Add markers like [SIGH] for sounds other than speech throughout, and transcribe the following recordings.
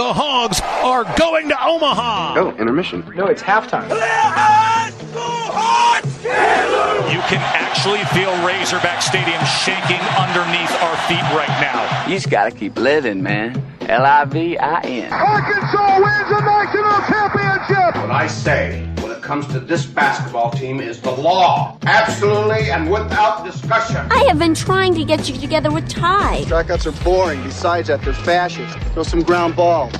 The Hogs are going to Omaha. Oh, intermission. No, it's halftime. You can actually feel Razorback Stadium shaking underneath our feet right now. You just gotta keep living, man. L I V I N. Arkansas wins the national championship. What I say when it comes to this basketball team is the law. Absolutely and without discussion. I have been trying to get you together with Tye. Strikeouts are boring. Besides that, they're fascist. Throw some ground ball.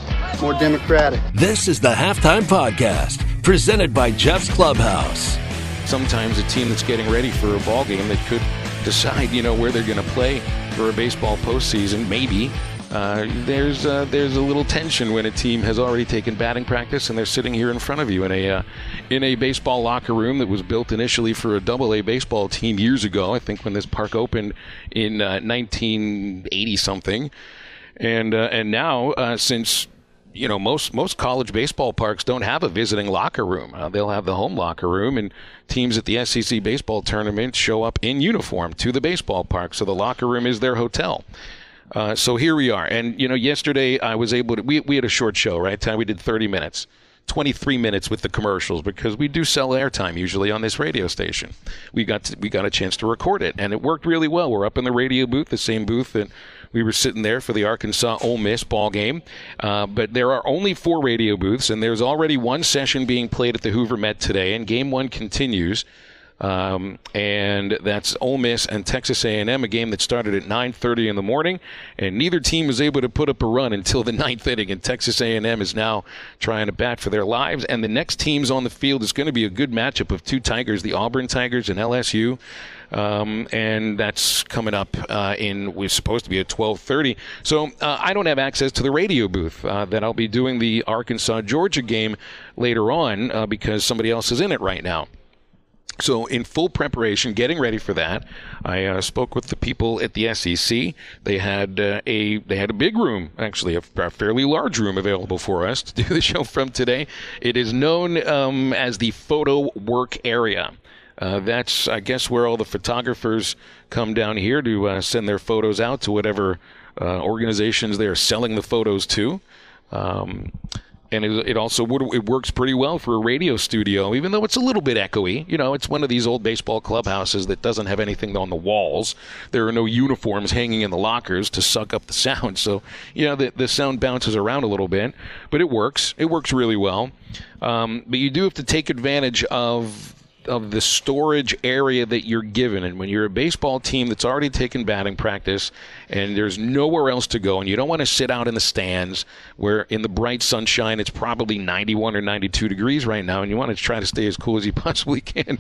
More democratic. This is the Halftime Podcast, presented by Jeff's Clubhouse. Sometimes a team that's getting ready for a ball game that could decide, you know, where they're going to play for a baseball postseason, maybe. Uh, there's uh, there's a little tension when a team has already taken batting practice and they're sitting here in front of you in a uh, in a baseball locker room that was built initially for a double A baseball team years ago. I think when this park opened in 1980 something, and uh, and now uh, since you know most most college baseball parks don't have a visiting locker room. Uh, they'll have the home locker room, and teams at the SEC baseball tournament show up in uniform to the baseball park, so the locker room is their hotel. Uh, so here we are, and you know, yesterday I was able to. We we had a short show, right? We did 30 minutes. 23 minutes with the commercials because we do sell airtime usually on this radio station. We got to, we got a chance to record it and it worked really well. We're up in the radio booth, the same booth that we were sitting there for the Arkansas Ole Miss ball game. Uh, but there are only four radio booths, and there's already one session being played at the Hoover Met today, and Game One continues. Um, and that's Ole Miss and Texas A&M, a game that started at 9:30 in the morning, and neither team was able to put up a run until the [LAUGHS] ninth inning. And Texas A&M is now trying to bat for their lives. And the next teams on the field is going to be a good matchup of two Tigers, the Auburn Tigers and LSU. Um, and that's coming up uh, in we're supposed to be at 12:30. So uh, I don't have access to the radio booth uh, that I'll be doing the Arkansas Georgia game later on uh, because somebody else is in it right now. So, in full preparation, getting ready for that, I uh, spoke with the people at the SEC. They had uh, a they had a big room, actually, a, a, fairly large room available for us to do the show from today. It is known um, as the photo work area. Uh, that's, I guess, where all the photographers come down here to uh, send their photos out to whatever uh, organizations they are selling the photos to. Um, and it, it, also would, it works pretty well for a radio studio, even though it's a little bit echoey. You know, it's one of these old baseball clubhouses that doesn't have anything on the walls. There are no uniforms hanging in the lockers to suck up the sound. So, you know, the, the sound bounces around a little bit, but it works. It works really well. Um, but you do have to take advantage of of the storage area that you're given. And when you're a baseball team that's already taken batting practice and there's nowhere else to go, and you don't want to sit out in the stands where in the bright sunshine it's probably 91 or 92 degrees right now, and you want to try to stay as cool as you [LAUGHS] possibly can.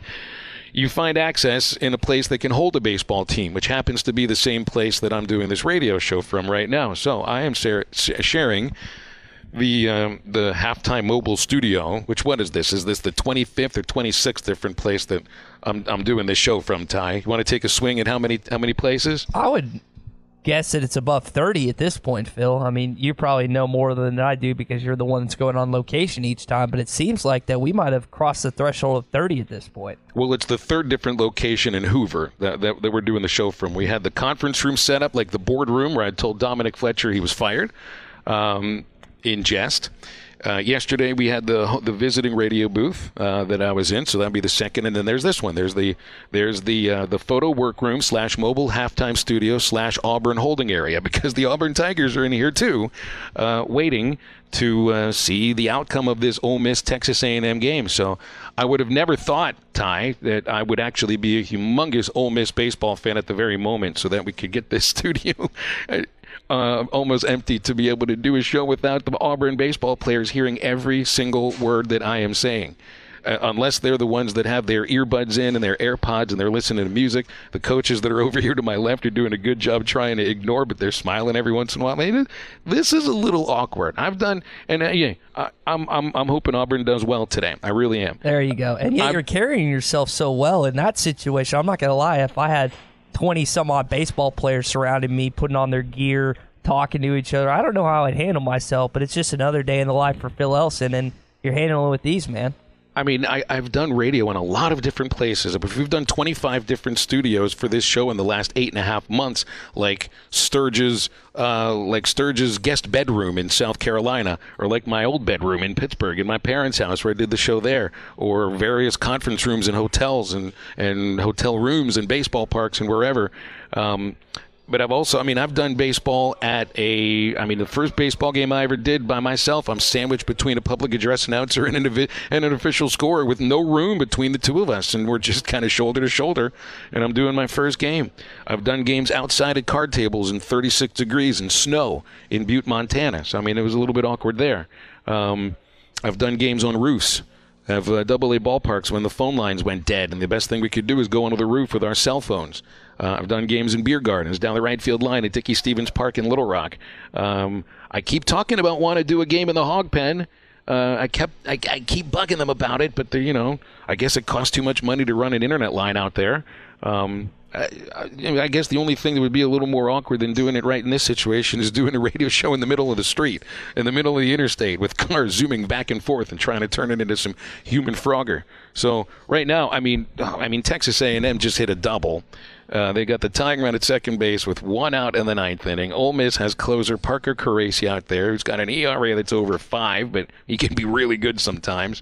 You find access in a place that can hold a baseball team, which happens to be the same place that I'm doing this radio show from right now. So I am sharing the um, the halftime mobile studio. Which what is this? Is this the 25th or 26th different place that I'm I'm doing this show from? Tye, you want to take a swing at how many how many places? I would guess that it's above 30 at this point, Phil. I mean, you probably know more than I do because you're the one that's going on location each time, but it seems like that we might have crossed the threshold of 30 at this point. Well, it's the third different location in Hoover that, that, that we're doing the show from. We had the conference room set up, like the boardroom, where I told Dominic Fletcher he was fired. Um, in jest. Uh, yesterday we had the the visiting radio booth uh, that I was in, so that'd be the second, and then there's this one. There's the there's the uh, the photo workroom slash mobile halftime studio slash Auburn holding area [LAUGHS] because the Auburn Tigers are in here too, uh, waiting to uh, see the outcome of this Ole Miss Texas A&M game. So I would have never thought, Tye, that I would actually be a humongous Ole Miss baseball fan at the very moment, so that we could get this [LAUGHS] studio uh, almost empty to be able to do a show without the Auburn baseball players hearing every single word that I am saying. Uh, unless they're the ones that have their earbuds in and their AirPods and they're listening to music. The coaches that are [LAUGHS] over here to my left are doing a good job trying to ignore, but they're smiling every once in a while. Maybe this is a little awkward. I've done, and uh, yeah, I, am I'm, I'm I'm hoping Auburn does well today. I really am. There you go. And yet I'm, you're carrying yourself so well in that situation. I'm not gonna lie. If I had 20 some odd baseball players surrounding me, putting on their gear talking to each other. I don't know how I'd handle myself, but it's just another day in the life for Phil Elson, and you're handling with these, man. I mean, I, I've done radio in a lot of different places. We've done 25 different studios for this show in the last eight and a half months, like Sturge's, uh, like Sturge's guest bedroom in South Carolina, or like my old bedroom in Pittsburgh, in my parents' house where I did the show there, or various conference rooms and hotels and and hotel rooms and baseball parks and wherever. Um, but I've also, I mean, I've done baseball at a, I mean, the first baseball game I ever did by myself, I'm sandwiched between a public address announcer and an, and an official scorer with no room between the two of us. And we're just kind of shoulder to shoulder. And I'm doing my first game. I've done games outside at card tables in 36 degrees and snow in Butte, Montana. So, I mean, it was a little bit awkward there. Um, I've done games on roofs of uh, double A ballparks when the phone lines went dead, and the best thing we could do is go under the roof with our cell phones. Uh, I've done games in beer gardens down the right field line at Dickey Stephens Park in Little Rock. Um, I keep talking about want to do a game in the hog pen. Uh, I kept I, I, keep bugging them about it, but you know, I guess it costs too much money to run an internet line out there. Um, I, I, guess the only thing that would be a little more awkward than doing it right in this situation is doing a radio show in the middle of the street, in the middle of the interstate, with [LAUGHS] cars zooming back and forth and trying to turn it into some human frogger. So right now, I mean, I mean, Texas A&M just hit a double. Uh, they got the tying run at second base with one out in the ninth inning. Ole Miss has closer Parker Caracci out there, who's got an ERA that's over five, but he can be really good sometimes.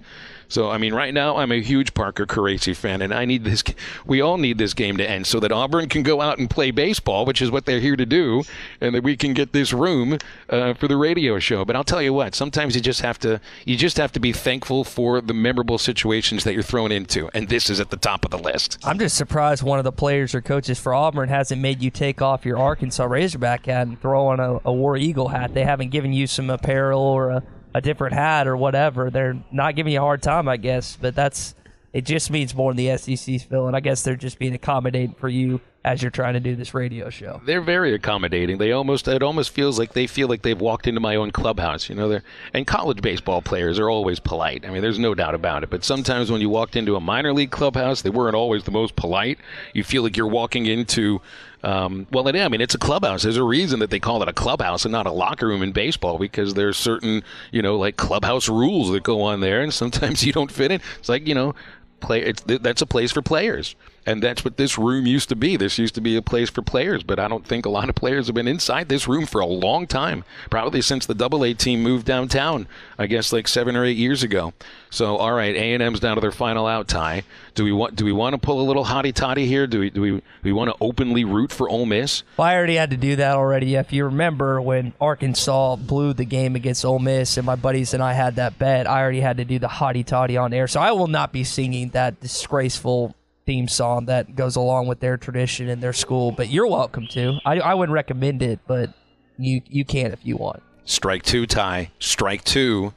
So, I mean, right now I'm a huge Parker Caracci fan, and I need this. We all need this game to end so that Auburn can go out and play baseball, which is what they're here to do, and that we can get this room uh, for the radio show. But I'll tell you what, sometimes you just have to you just have to be thankful for the memorable situations that you're thrown into, and this is at the top of the list. I'm just surprised one of the players or coaches for Auburn hasn't made you take off your Arkansas Razorback hat and throw on a, a War Eagle hat. They haven't given you some apparel or a a different hat or whatever. They're not giving you a hard time, I guess, but that's it just means more in the SEC's and I guess they're just being accommodating for you as you're trying to do this radio show. They're very accommodating. They almost it almost feels like they feel like they've walked into my own clubhouse. You know, they're and college baseball players are always polite. I mean, there's no doubt about it. But sometimes when you walked into a minor league clubhouse, they weren't always the most polite. You feel like you're walking into um, well, it, I mean, it's a clubhouse. There's a reason that they call it a clubhouse and not a locker room in baseball because there's certain, you know, like clubhouse rules that go on there, and sometimes [LAUGHS] you don't fit in. It's like, you know, play. It's that's a place for players and that's what this room used to be. This used to be a place for players, but I don't think a lot of players have been inside this room for a long time. Probably since the Double A team moved downtown. I guess like seven or eight years ago. So all right, A and M's down to their final out Tye. Do we want do we want to pull a little hotty toddy here? Do we do we do we want to openly root for Ole Miss? Well, I already had to do that already. If you remember when Arkansas blew the game against Ole Miss, and my buddies and I had that bet, I already had to do the hotty toddy on air. So I will not be singing that disgraceful theme song that goes along with their tradition and their school. But you're welcome to. I, I wouldn't recommend it, but you you can if you want. Strike two, Tye. Strike two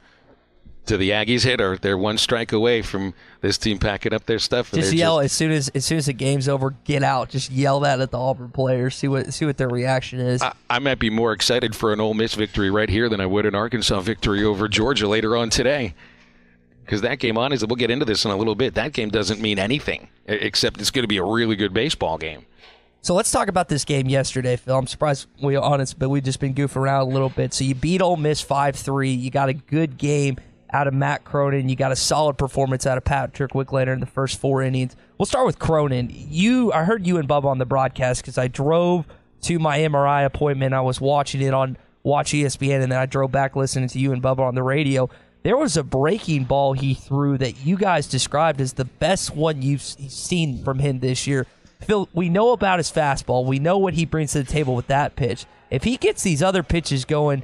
to the Aggies hitter. They're one strike away from this team packing up their stuff. Just yell just, as soon as as soon as the game's over. Get out. Just yell that at the Auburn players. See what see what their reaction is. I, I might be more excited for an Ole Miss victory right here than I would an Arkansas victory over Georgia later on today because that game, on honestly, we'll get into this in a little bit. That game doesn't mean anything except it's going to be a really good baseball game. So let's talk about this game yesterday, Phil. I'm surprised we are honest, but we've just been goofing around a little bit. So you beat Ole Miss five three. You got a good game out of Matt Cronin. You got a solid performance out of Patrick Wicklander in the first four innings. We'll start with Cronin. You, I heard you and Bubba on the broadcast because I drove to my MRI appointment. I was watching it on Watch ESPN, and then I drove back listening to you and Bubba on the radio. There was a breaking ball he threw that you guys described as the best one you've seen from him this year. Phil, we know about his fastball. We know what he brings to the table with that pitch. If he gets these other pitches going,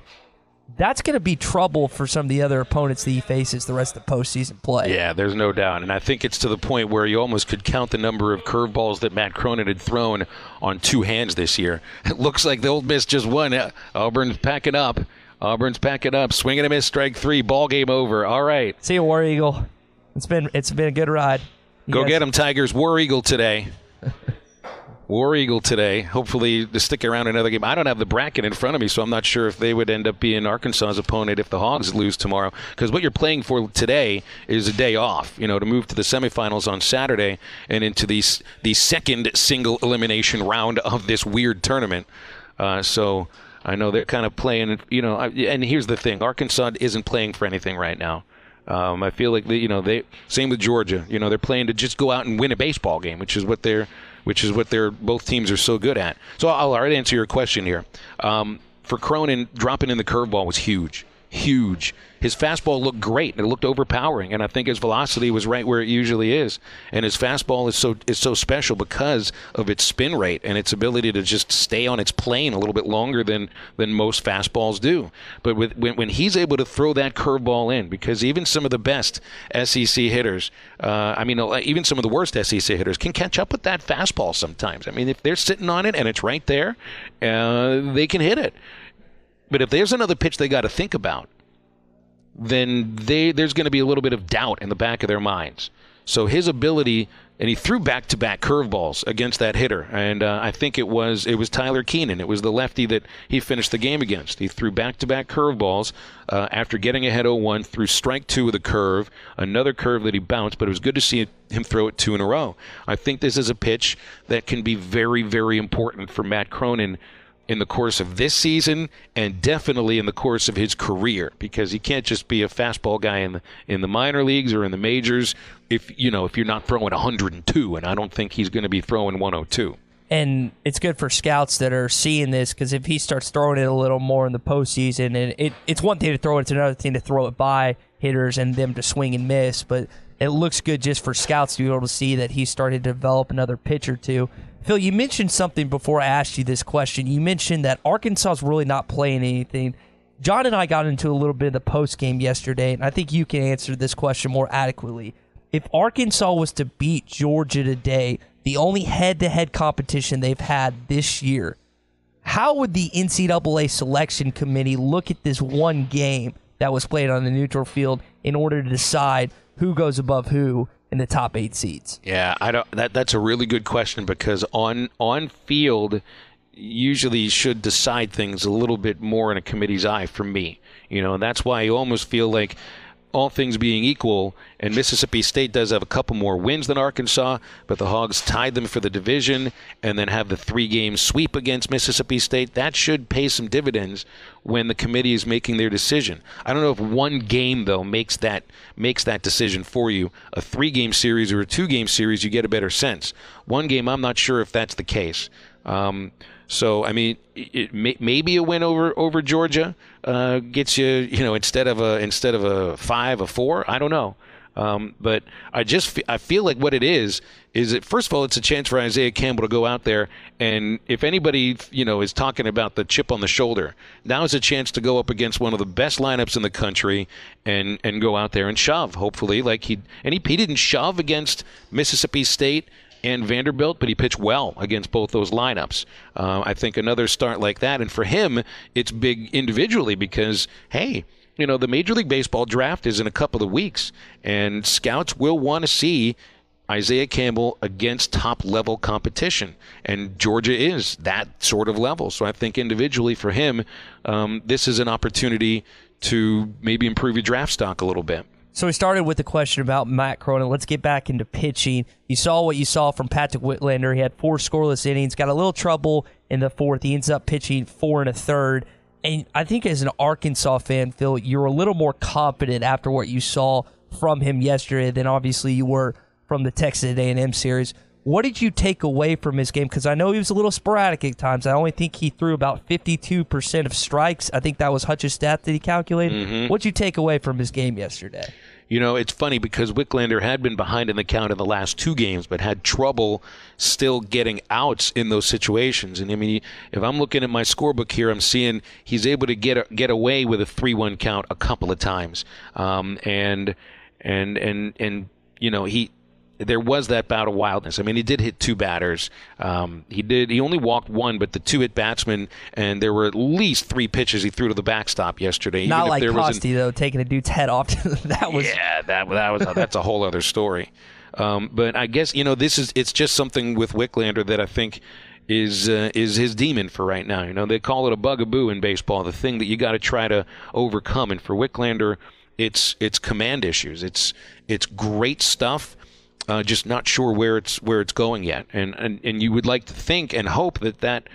that's going to be trouble for some of the other opponents that he faces the rest of the postseason play. Yeah, there's no doubt. And I think it's to the point where you almost could count the number of curveballs that Matt Cronin had thrown on two hands this year. [LAUGHS] It looks like the Ole Miss just won. Uh, Auburn's packing up. Auburn's packing up, swinging a miss, strike three, ball game over. All right. See you, War Eagle. It's been it's been a good ride. You Go guys- get them, Tigers. War Eagle today. [LAUGHS] War Eagle today. Hopefully to stick around another game. I don't have the bracket in front of me, so I'm not sure if they would end up being Arkansas's opponent if the Hogs lose tomorrow. Because what you're playing for today is a day off, you know, to move to the semifinals on Saturday and into the the second single elimination round of this weird tournament. Uh, so I know they're kind of playing, you know, and here's the thing Arkansas isn't playing for anything right now. Um, I feel like they, you know they same with Georgia. You know they're playing to just go out and win a baseball game, which is what they're which is what they're both teams are so good at. So I'll answer your question here. Um, for Cronin, dropping in the curveball was huge huge. His fastball looked great. It looked overpowering, and I think his velocity was right where it usually is. And his fastball is so is so special because of its spin rate and its ability to just stay on its plane a little bit longer than than most fastballs do. But with when, when he's able to throw that curveball in, because even some of the best SEC hitters, uh, I mean, even some of the worst SEC hitters can catch up with that fastball sometimes. I mean, if they're sitting on it and it's right there, uh, they can hit it. But if there's another pitch they got to think about, then they, there's going to be a little bit of doubt in the back of their minds. So his ability, and he threw back-to-back curveballs against that hitter, and uh, I think it was it was Tyler Keenan. It was the lefty that he finished the game against. He threw back-to-back curveballs uh, after getting ahead 0-1, threw strike two with a curve, another curve that he bounced. But it was good to see him throw it two in a row. I think this is a pitch that can be very, very important for Matt Cronin in the course of this season and definitely in the course of his career because he can't just be a fastball guy in the in the minor leagues or in the majors if you know if you're not throwing 102 and I don't think he's going to be throwing 102 and it's good for scouts that are seeing this because if he starts throwing it a little more in the postseason, and it, it's one thing to throw it, it's another thing to throw it by hitters and them to swing and miss. But it looks good just for scouts to be able to see that he's started to develop another pitch or two. Phil, you mentioned something before I asked you this question. You mentioned that Arkansas is really not playing anything. John and I got into a little bit of the post game yesterday, and I think you can answer this question more adequately. If Arkansas was to beat Georgia today, the only head to head competition they've had this year, how would the NCAA selection committee look at this one game that was played on the neutral field in order to decide who goes above who in the top eight seeds? Yeah, I don't. That that's a really good question because on on field usually should decide things a little bit more in a committee's eye for me. You know, and that's why you almost feel like all things being equal, and Mississippi State does have a couple more wins than Arkansas, but the Hogs tied them for the division and then have the three game sweep against Mississippi State. That should pay some dividends when the committee is making their decision. I don't know if one game though makes that makes that decision for you. A three game series or a two game series, you get a better sense. One game, I'm not sure if that's the case. Um, so I mean, may, maybe a win over over Georgia uh, gets you, you know, instead of a instead of a five, a four. I don't know. Um, but I just f- I feel like what it is is that first of all, it's a chance for Isaiah Campbell to go out there and if anybody you know is talking about the chip on the shoulder, now is a chance to go up against one of the best lineups in the country and and go out there and shove. Hopefully, like he and he, he didn't shove against Mississippi State and Vanderbilt, but he pitched well against both those lineups. Uh, I think another start like that, and for him, it's big individually because, hey, you know, the Major League Baseball draft is in a couple of weeks, and scouts will want to see Isaiah Campbell against top level competition. And Georgia is that sort of level. So I think individually for him, um, this is an opportunity to maybe improve your draft stock a little bit. So we started with the question about Matt Cronin. Let's get back into pitching. You saw what you saw from Patrick Wicklander. He had four scoreless innings, got a little trouble in the fourth. He ends up pitching four and a third. And I think as an Arkansas fan, Phil, you're a little more confident after what you saw from him yesterday than obviously you were from the Texas A&M series. What did you take away from his game? Because I know he was a little sporadic at times. I only think he threw about 52% of strikes. I think that was Hutch's stat that he calculated. Mm-hmm. What did you take away from his game yesterday? You know, it's funny because Wicklander had been behind in the count in the last two games, but had trouble still getting outs in those situations. And I mean, if I'm looking at my scorebook here, I'm seeing he's able to get get away with a three-one count a couple of times, um, and and and and you know he there was that bout of wildness. I mean, he did hit two batters. Um, he did. He only walked one, but the two hit batsmen, and there were at least three pitches he threw to the backstop yesterday. Not like Costy though, taking a dude's head off. [LAUGHS] that was yeah, that that was that's a whole other story. Um, but I guess you know this is it's just something with Wicklander that I think is uh, is his demon for right now. You know, they call it a bugaboo in baseball, the thing that you got to try to overcome. And for Wicklander, it's it's command issues. It's it's great stuff uh, just not sure where it's where it's going yet. And, and and you would like to think and hope that that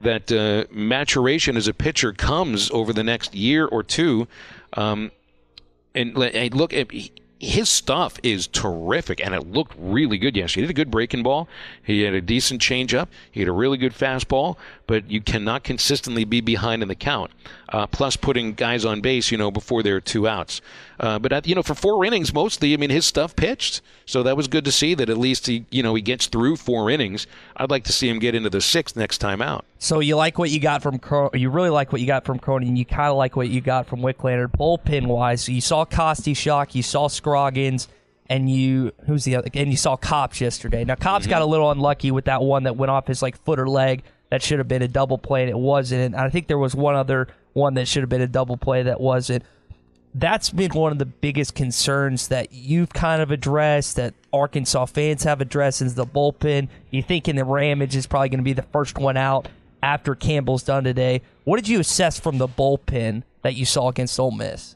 that uh, maturation as a pitcher comes over the next year or two. Um, and, and look at his stuff is terrific, and it looked really good yesterday. He did a good breaking ball. He had a decent changeup. He had a really good fastball, but you cannot consistently be behind in the count. Uh, plus, putting guys on base, you know, before there are two outs. Uh, but at, you know, for four innings, mostly, I mean, his stuff pitched, so that was good to see that at least he, you know, he gets through four innings. I'd like to see him get into the sixth next time out. So you like what you got from Cro- you really like what you got from Cronin. And you kind of like what you got from Wicklander bullpen wise. So you saw Kostyshak, you saw Scroggins, and you who's the other? And you saw Kopps yesterday. Now Kopps Mm-hmm. got a little unlucky with that one that went off his like foot or leg. That should have been a double play, and it wasn't. And I think there was one other one that should have been a double play that wasn't. That's been one of the biggest concerns that you've kind of addressed, that Arkansas fans have addressed, is the bullpen. You thinking the Ramage is probably going to be the first one out after Campbell's done today. What did you assess from the bullpen that you saw against Ole Miss?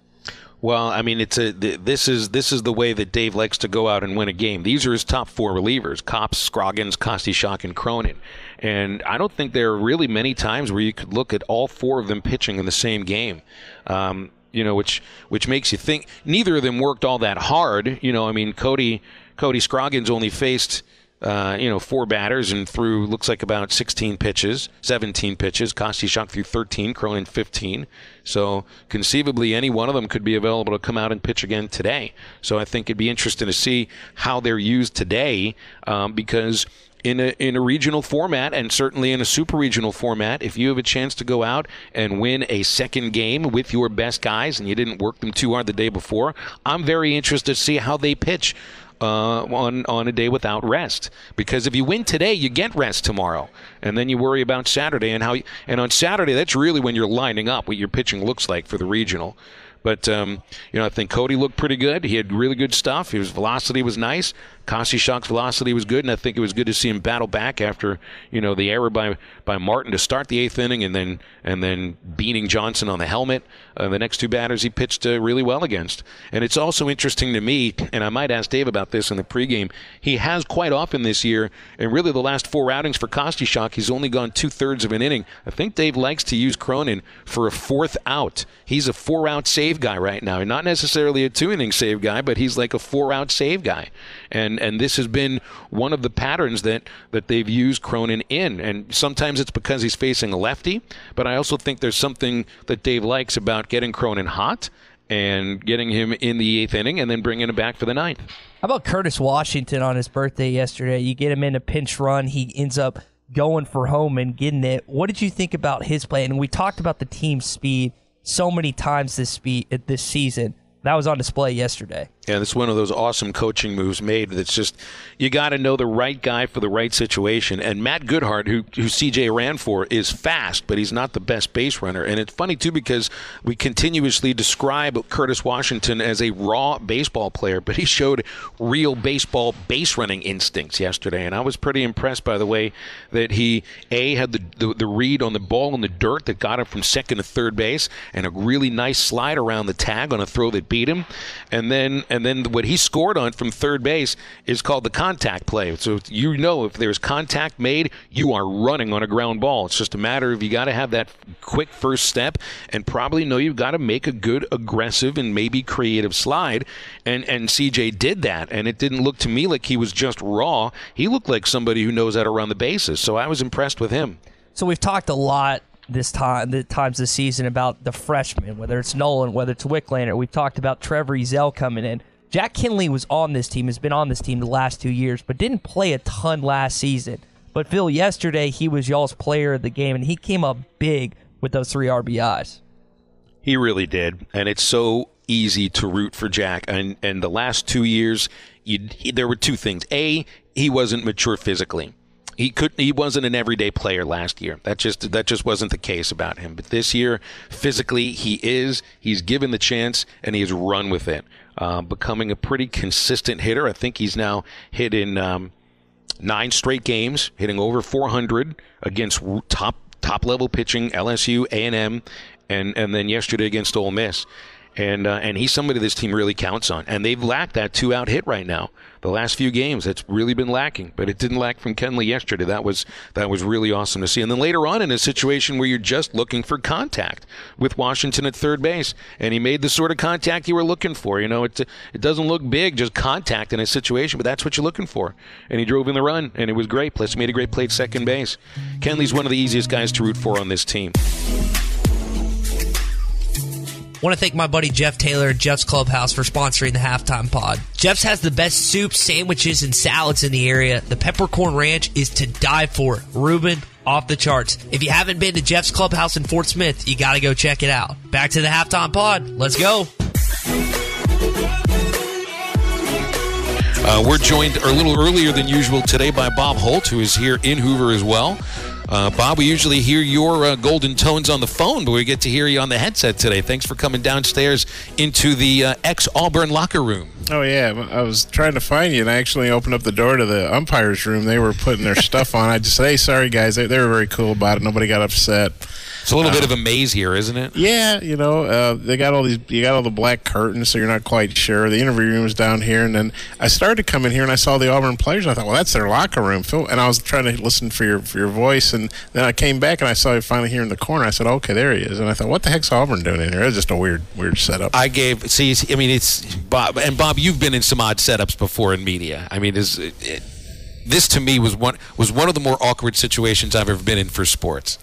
Well, I mean, it's a th- this is this is the way that Dave likes to go out and win a game. These are his top four relievers: Kopps, Scroggins, Kostyshak, and Cronin. And I don't think there are really many times where you could look at all four of them pitching in the same game. Um, you know, which which makes you think neither of them worked all that hard. You know, I mean, Cody Cody Scroggins only faced uh, you know, four batters and threw looks like about 16 pitches, 17 pitches. Kostyshak threw 13, Cronin 15. So conceivably, any one of them could be available to come out and pitch again today. So I think it'd be interesting to see how they're used today um, because. In a, in a regional format and certainly in a super regional format, if you have a chance to go out and win a second game with your best guys and you didn't work them too hard the day before, I'm very interested to see how they pitch uh, on on a day without rest. Because if you win today, you get rest tomorrow, and then you worry about Saturday and how. You, and on Saturday, that's really when you're lining up what your pitching looks like for the regional. But um, you know, I think Cody looked pretty good. He had really good stuff. His velocity was nice. Kostyshak's velocity was good, and I think it was good to see him battle back after you know the error by by Martin to start the eighth inning, and then and then beating Johnson on the helmet. Uh, the next two batters he pitched uh, really well against. And it's also interesting to me, and I might ask Dave about this in the pregame. He has quite often this year, and really the last four outings for Kostyshak, he's only gone two thirds of an inning. I think Dave likes to use Cronin for a fourth out. He's a four out save guy right now. Not necessarily a two inning save guy, but he's like a four out save guy. And and this has been one of the patterns that, that they've used Cronin in. And sometimes it's because he's facing a lefty, but I also think there's something that Dave likes about getting Cronin hot and getting him in the eighth inning and then bringing him back for the ninth. How about Curtis Washington on his birthday yesterday? You get him in a pinch run, he ends up going for home and getting it. What did you think about his play? And we talked about the team speed so many times this speed this season. That was on display yesterday. Yeah, that's one of those awesome coaching moves made. That's just you got to know the right guy for the right situation. And Matt Goodheart, who who CJ ran for, is fast, but he's not the best base runner. And it's funny too because we continuously describe Curtis Washington as a raw baseball player, but he showed real baseball base running instincts yesterday. And I was pretty impressed by the way that he a had the the, the read on the ball in the dirt that got him from second to third base, and a really nice slide around the tag on a throw that beat him, and then and then what he scored on from third base is called the contact play. So you know if there's contact made, you are running on a ground ball. It's just a matter of you got to have that quick first step and probably know you've got to make a good aggressive and maybe creative slide. And and CJ did that, and it didn't look to me like he was just raw. He looked like somebody who knows how to run the bases. So I was impressed with him. So we've talked a lot this time, the times this season about the freshmen, whether it's Nolan, whether it's Wicklander. We've talked about Trevor Ezell coming in. Jack Kenley was on this team, has been on this team the last two years, but didn't play a ton last season. But Phil, yesterday he was y'all's player of the game, and he came up big with those three RBIs. He really did, and it's so easy to root for Jack. And and the last two years, you, there were two things. A, he wasn't mature physically. He could he wasn't an everyday player last year. That just that just wasn't the case about him. But this year, physically, he is. He's given the chance and he has run with it, uh, becoming a pretty consistent hitter. I think he's now hit in um, nine straight games, hitting over 400 against top top level pitching, LSU, A and M, and and then yesterday against Ole Miss. And uh, and he's somebody this team really counts on. And they've lacked that two out hit right now. The last few games, it's really been lacking. But it didn't lack from Kenley yesterday. That was that was really awesome to see. And then later on, in a situation where you're just looking for contact with Washington at third base, and he made the sort of contact you were looking for. You know, it it doesn't look big, just contact in a situation, but that's what you're looking for. And he drove in the run, and it was great. Plus, made a great play at second base. Kenley's one of the easiest guys to root for on this team. Want to thank my buddy Jeff Taylor at Jeff's Clubhouse for sponsoring the halftime pod. Jeff's has the best soups, sandwiches, and salads in the area. The peppercorn ranch is to die for. Reuben, off the charts. If you haven't been to Jeff's Clubhouse in Fort Smith, you got to go check it out. Back to the halftime pod. Let's go. Uh, we're joined a little earlier than usual today by Bob Holt, who is here in Hoover as well. Uh, Bob, we usually hear your uh, golden tones on the phone, but we get to hear you on the headset today. Thanks for coming downstairs into the uh, ex Auburn locker room. Oh yeah, I was trying to find you, and I actually opened up the door to the umpires' room. They were putting their [LAUGHS] stuff on. I just said, "Hey, sorry guys." They, they were very cool about it. Nobody got upset. It's a little bit of a maze here, isn't it? Yeah, you know, uh, they got all these. You got all the black curtains, so you're not quite sure. The interview room is down here, and then I started to come in here, and I saw the Auburn players. And I thought, well, that's their locker room, Phil. And I was trying to listen for your for your voice, and then I came back and I saw you finally here in the corner. I said, okay, there he is. And I thought, what the heck's Auburn doing in here? It's just a weird weird setup. I gave. See, I mean, it's Bob and Bob. You've been in some odd setups before in media. I mean, is. It, it, this to me was one was one of the more awkward situations I've ever been in for sports.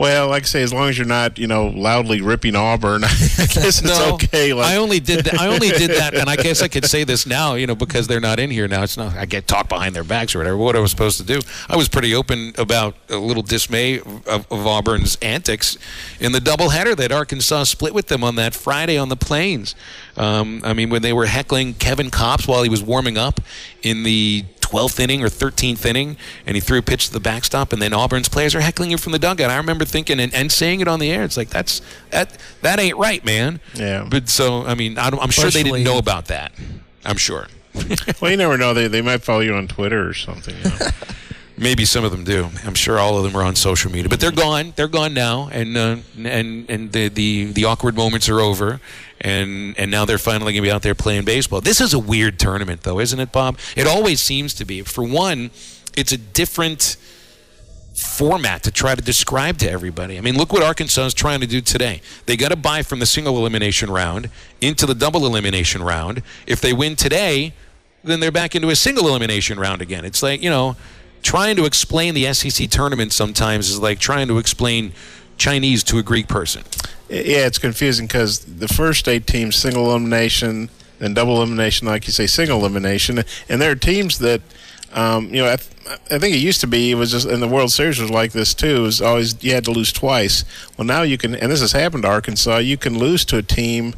Well, like I say, as long as you're not, you know, loudly ripping Auburn, [LAUGHS] I guess it's okay. Like, I only did that. I only did that, and I guess I could say this now, you know, because they're not in here now. It's not. I get talked behind their backs or whatever. What I was supposed to do, I was pretty open about a little dismay of, of Auburn's antics in the doubleheader that Arkansas split with them on that Friday on the plains. Um, I mean, when they were heckling Kevin Kopps while he was warming up in the 12th inning or 13th inning, and he threw a pitch to the backstop, and then Auburn's players are heckling him from the dugout. I remember thinking and, and saying it on the air. It's like that's that that ain't right, man. Yeah. But so I mean, I am sure they didn't know about that. I'm sure. well, you never know. They they might follow you on Twitter or something. You know? [LAUGHS] Maybe some of them do. I'm sure all of them are on social media, but they're gone. They're gone now, and uh, and and the, the the awkward moments are over, and and now they're finally going to be out there playing baseball. This is a weird tournament, though, isn't it, Bob? It always seems to be. For one, it's a different format to try to describe to everybody. I mean, look what Arkansas is trying to do today. They got to buy from the single elimination round into the double elimination round. If they win today, then they're back into a single elimination round again. It's like you know, trying to explain the SEC tournament sometimes is like trying to explain Chinese to a Greek person. Yeah, it's confusing because the first eight teams single elimination, and double elimination, like you say, single elimination, and there are teams that. Um, you know, I, th- I, think it used to be it was just, and the World Series was like this too. It was always you had to lose twice. Well, now you can, and this has happened to Arkansas. You can lose to a team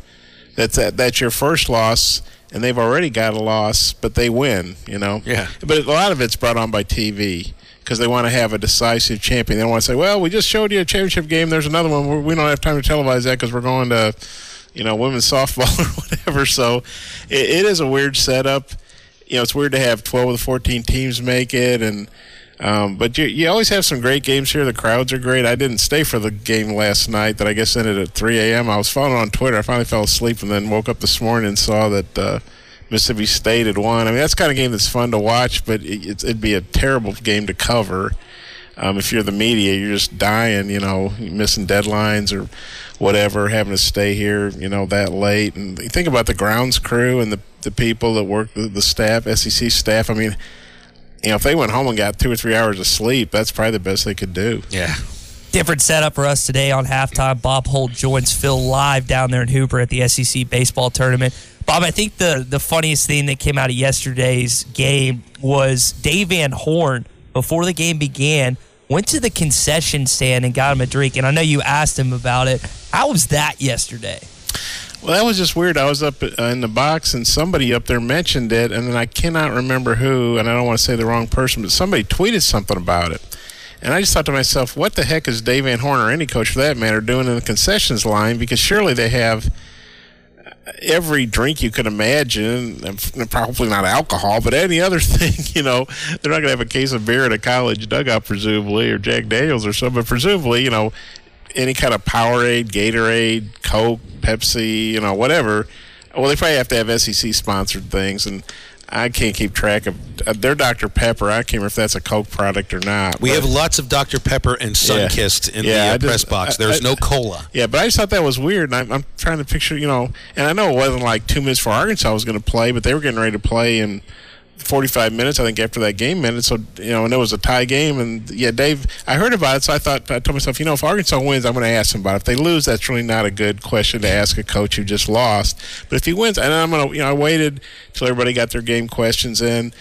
that's that, that's your first loss, and they've already got a loss, but they win. You know, yeah. But a lot of it's brought on by TV because they want to have a decisive champion. They don't want to say, "Well, we just showed you a championship game. There's another one. We don't have time to televise that because we're going to." You know, women's [LAUGHS] softball or whatever. So, it, it is a weird setup you know, it's weird to have 12 of the 14 teams make it, and um, but you you always have some great games here. The crowds are great. I didn't stay for the game last night that I guess ended at 3 a.m. I was following on Twitter. I finally fell asleep and then woke up this morning and saw that uh, Mississippi State had won. I mean, that's kind of game that's fun to watch, but it, it'd be a terrible game to cover. Um, if you're the media, you're just dying, you know, missing deadlines or whatever, having to stay here, you know, that late. And you think about the grounds crew and the the people that work, the, the staff, SEC staff. I mean, you know, if they went home and got two or three hours of sleep, that's probably the best they could do. Yeah. Different setup for us today on halftime. Bob Holt joins Phil live down there in Hoover at the SEC baseball tournament. Bob, I think the the funniest thing that came out of yesterday's game was Dave Van Horn before the game began went to the concession stand and got him a drink. And I know you asked him about it. How was that yesterday? Well, that was just weird. I was up uh, in the box and somebody up there mentioned it, and then I cannot remember who, and I don't want to say the wrong person, but somebody tweeted something about it. And I just thought to myself, what the heck is Dave Van Horn or any coach for that matter doing in the concessions line? Because surely they have every drink you could imagine, probably not alcohol, but any other [LAUGHS] thing, you know, they're not going to have a case of beer at a college dugout, presumably, or Jack Daniels or something, but presumably, you know, any kind of Powerade, Gatorade, Coke, Pepsi, you know, whatever. Well, they probably have to have SEC sponsored things, and I can't keep track of uh, their Dr Pepper. I can't remember if that's a Coke product or not. We have lots of Dr. Pepper and Sunkist in the uh, just- press box. There's I- no cola. Yeah, but I just thought that was weird, and I'm, I'm trying to picture, you know, and I know it wasn't like two minutes for Arkansas was going to play, but they were getting ready to play in 45 minutes, I think, after that game ended. So, you know, and it was a tie game, and yeah, Dave, I heard about it, so I thought, I told myself, you know, if Arkansas wins, I'm going to ask him about it. If they lose, that's really not a good question to ask a coach who just lost. But if he wins, and I'm going to, you know, I waited till everybody got their game questions in,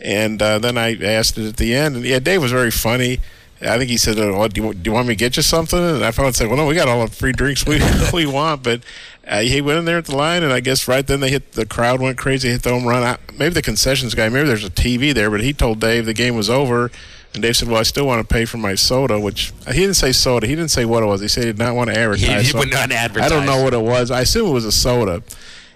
and uh, then I asked it at the end, and yeah, Dave was very funny. I think he said, oh, do, you, "Do you want me to get you something?" And I probably said, "Well, no, we got all the free drinks we [LAUGHS] we want." But uh, he went in there at the line, and I guess right then they hit the crowd went crazy, hit the home run. I, maybe the concessions guy, maybe there's a TV there, but he told Dave the game was over, and Dave said, "Well, I still want to pay for my soda," which uh, he didn't say soda. He didn't say what it was. He said he did not want to advertise. he So would not advertise. I don't know what it was. I assume it was a soda.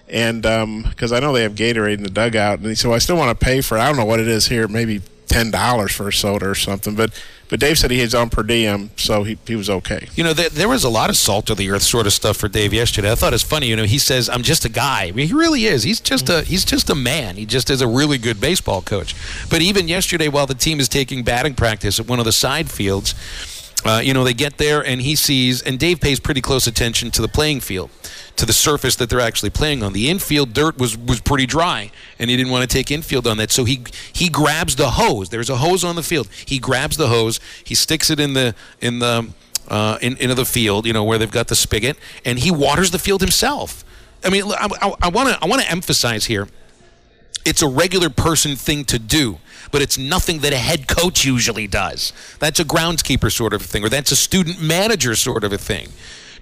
And because I know they have Gatorade in the dugout, and he said, well, "I still want to pay for. it. I don't know what it is here. Maybe ten dollars for a soda or something." But but Dave said he has on per diem, so he he was okay. You know, there, there was a lot of salt of the earth sort of stuff for Dave yesterday. I thought it's funny. You know, he says, "I'm just a guy." I mean, he really is. He's just a he's just a man. He just is a really good baseball coach. But even yesterday, while the team is taking batting practice at one of the side fields, uh, you know, they get there and he sees, and Dave pays pretty close attention to the playing field, to the surface that they're actually playing on. The infield dirt was was pretty dry, and he didn't want to take infield on that. So he he grabs the hose. There's a hose on the field. He grabs the hose. He sticks it in the in the uh, in, into the field, you know, where they've got the spigot, and he waters the field himself. I mean, I want to I want to emphasize here it's a regular person thing to do, but it's nothing that a head coach usually does. That's a groundskeeper sort of thing, or that's a student manager sort of a thing.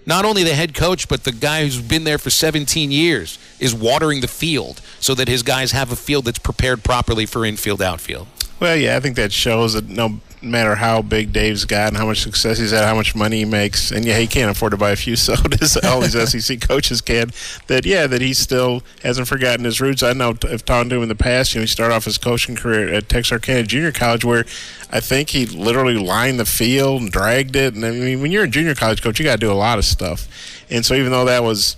Not only the head coach, but the guy who's been there for 17 years is watering the field so that his guys have a field that's prepared properly for infield outfield. Well, yeah, I think that shows that no matter how big Dave's got and how much success he's had, how much money he makes, and yeah, he can't afford to buy a few [LAUGHS] sodas. all these SEC [LAUGHS] coaches can. That yeah, that he still hasn't forgotten his roots. I know if talking to him in the past, you know, he started off his coaching career at Texarkana Junior College, where I think he literally lined the field and dragged it. And I mean, when you're a junior college coach, you got to do a lot of stuff. And so, even though that was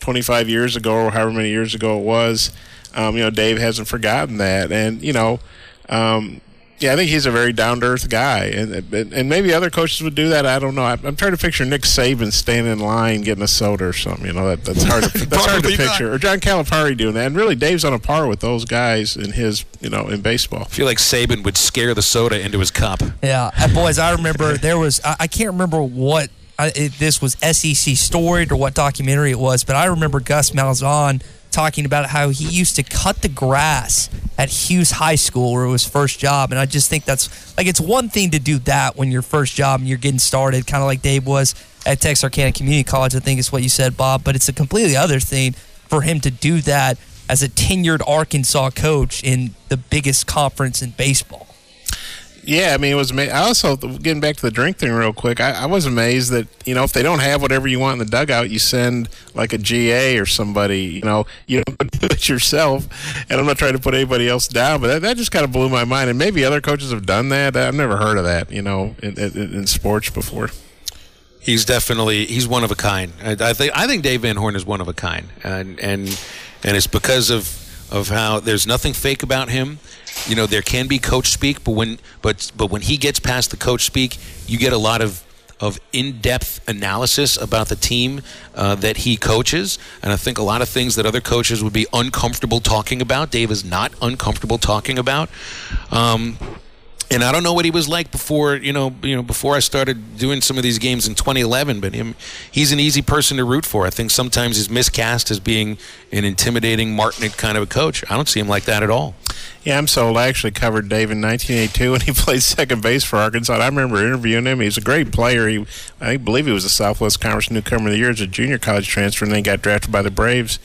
25 years ago or however many years ago it was, um, you know, Dave hasn't forgotten that. And you know. Um, yeah, I think he's a very down to earth guy, and, and and maybe other coaches would do that. I don't know. I'm, I'm trying to picture Nick Saban standing in line getting a soda or something. You know, that, that's hard. To, [LAUGHS] that's hard to Probably not. picture. Or John Calipari doing that. And really, Dave's on a par with those guys in his, you know, in baseball. I feel like Saban would scare the soda into his cup. Yeah, uh, boys, I remember there was, I, I can't remember what I, if this was SEC storied or what documentary it was, but I remember Gus Malzahn talking about how he used to cut the grass at Hughes High School where it was first job. And I just think that's like, it's one thing to do that when you're first job and you're getting started, kind of like Dave was at Texarkana Community College, I think is what you said, Bob. But it's a completely other thing for him to do that as a tenured Arkansas coach in the biggest conference in baseball. Yeah, I mean, it was. I also getting back to the drink thing real quick. I, I was amazed that you know if they don't have whatever you want in the dugout, you send like a GA or somebody. You know, you don't do it yourself. And I'm not trying to put anybody else down, but that, that just kind of blew my mind. And maybe other coaches have done that. I've never heard of that. You know, in, in, in sports before. He's definitely he's one of a kind. I, I think I think Dave Van Horn is one of a kind, and and and it's because of of how there's nothing fake about him. You know, there can be coach speak, but when but but when he gets past the coach speak, you get a lot of of in-depth analysis about the team uh, that he coaches, and I think a lot of things that other coaches would be uncomfortable talking about. Dave is not uncomfortable talking about. Um, and I don't know what he was like before, you know, you know, before I started doing some of these games in 2011. But him, he's an easy person to root for. I think sometimes he's miscast as being an intimidating Martinet kind of a coach. I don't see him like that at all. Yeah, I'm sold. I actually covered Dave in 1982 when he [LAUGHS] played second base for Arkansas. I remember interviewing him. He was a great player. He, I believe he was a Southwest Conference Newcomer of the Year as a junior college transfer, and then got drafted by the Braves.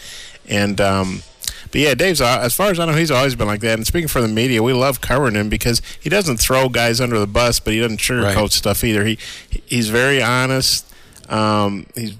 And um, but yeah, Dave's uh, as far as I know, he's always been like that. And speaking for the media, we love covering him because he doesn't throw guys under the bus, but he doesn't sugarcoat Right. stuff either. He he's very honest. Um, he's,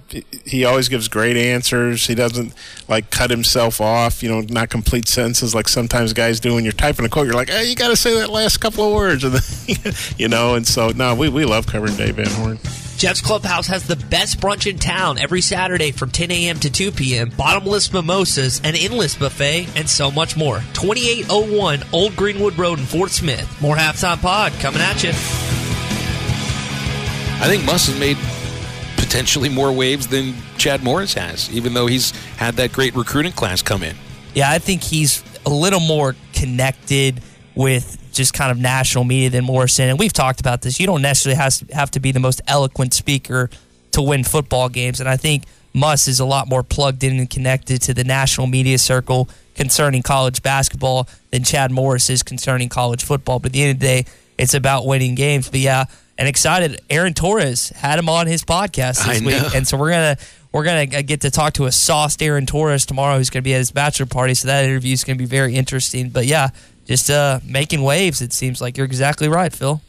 he always gives great answers. He doesn't like cut himself off, you know, not complete sentences like sometimes guys do when you're typing a quote. You're like, hey, you got to say that last couple of words, [LAUGHS] and then, you know. And so, no, we, we love covering Dave Van Horn. Jeff's Clubhouse has the best brunch in town every Saturday from 10 a.m. to 2 p.m. Bottomless mimosas, an endless buffet, and so much more. 2801 Old Greenwood Road in Fort Smith. More halftime pod coming at you. I think Muss has made potentially more waves than Chad Morris has, even though he's had that great recruiting class come in. Yeah, I think he's a little more connected with just kind of national media than Morrison. And we've talked about this. You don't necessarily has have to be the most eloquent speaker to win football games. And I think Muss is a lot more plugged in and connected to the national media circle concerning college basketball than Chad Morris is concerning college football. But at the end of the day, it's about winning games. But yeah, and excited. Aaron Torres had him on his podcast this week, and so we're gonna we're gonna uh, get to talk to a sauced Aaron Torres tomorrow, who's gonna be at his bachelor party. So that interview is gonna be very interesting. But yeah, just uh, making waves. It seems like you're exactly right, Phil.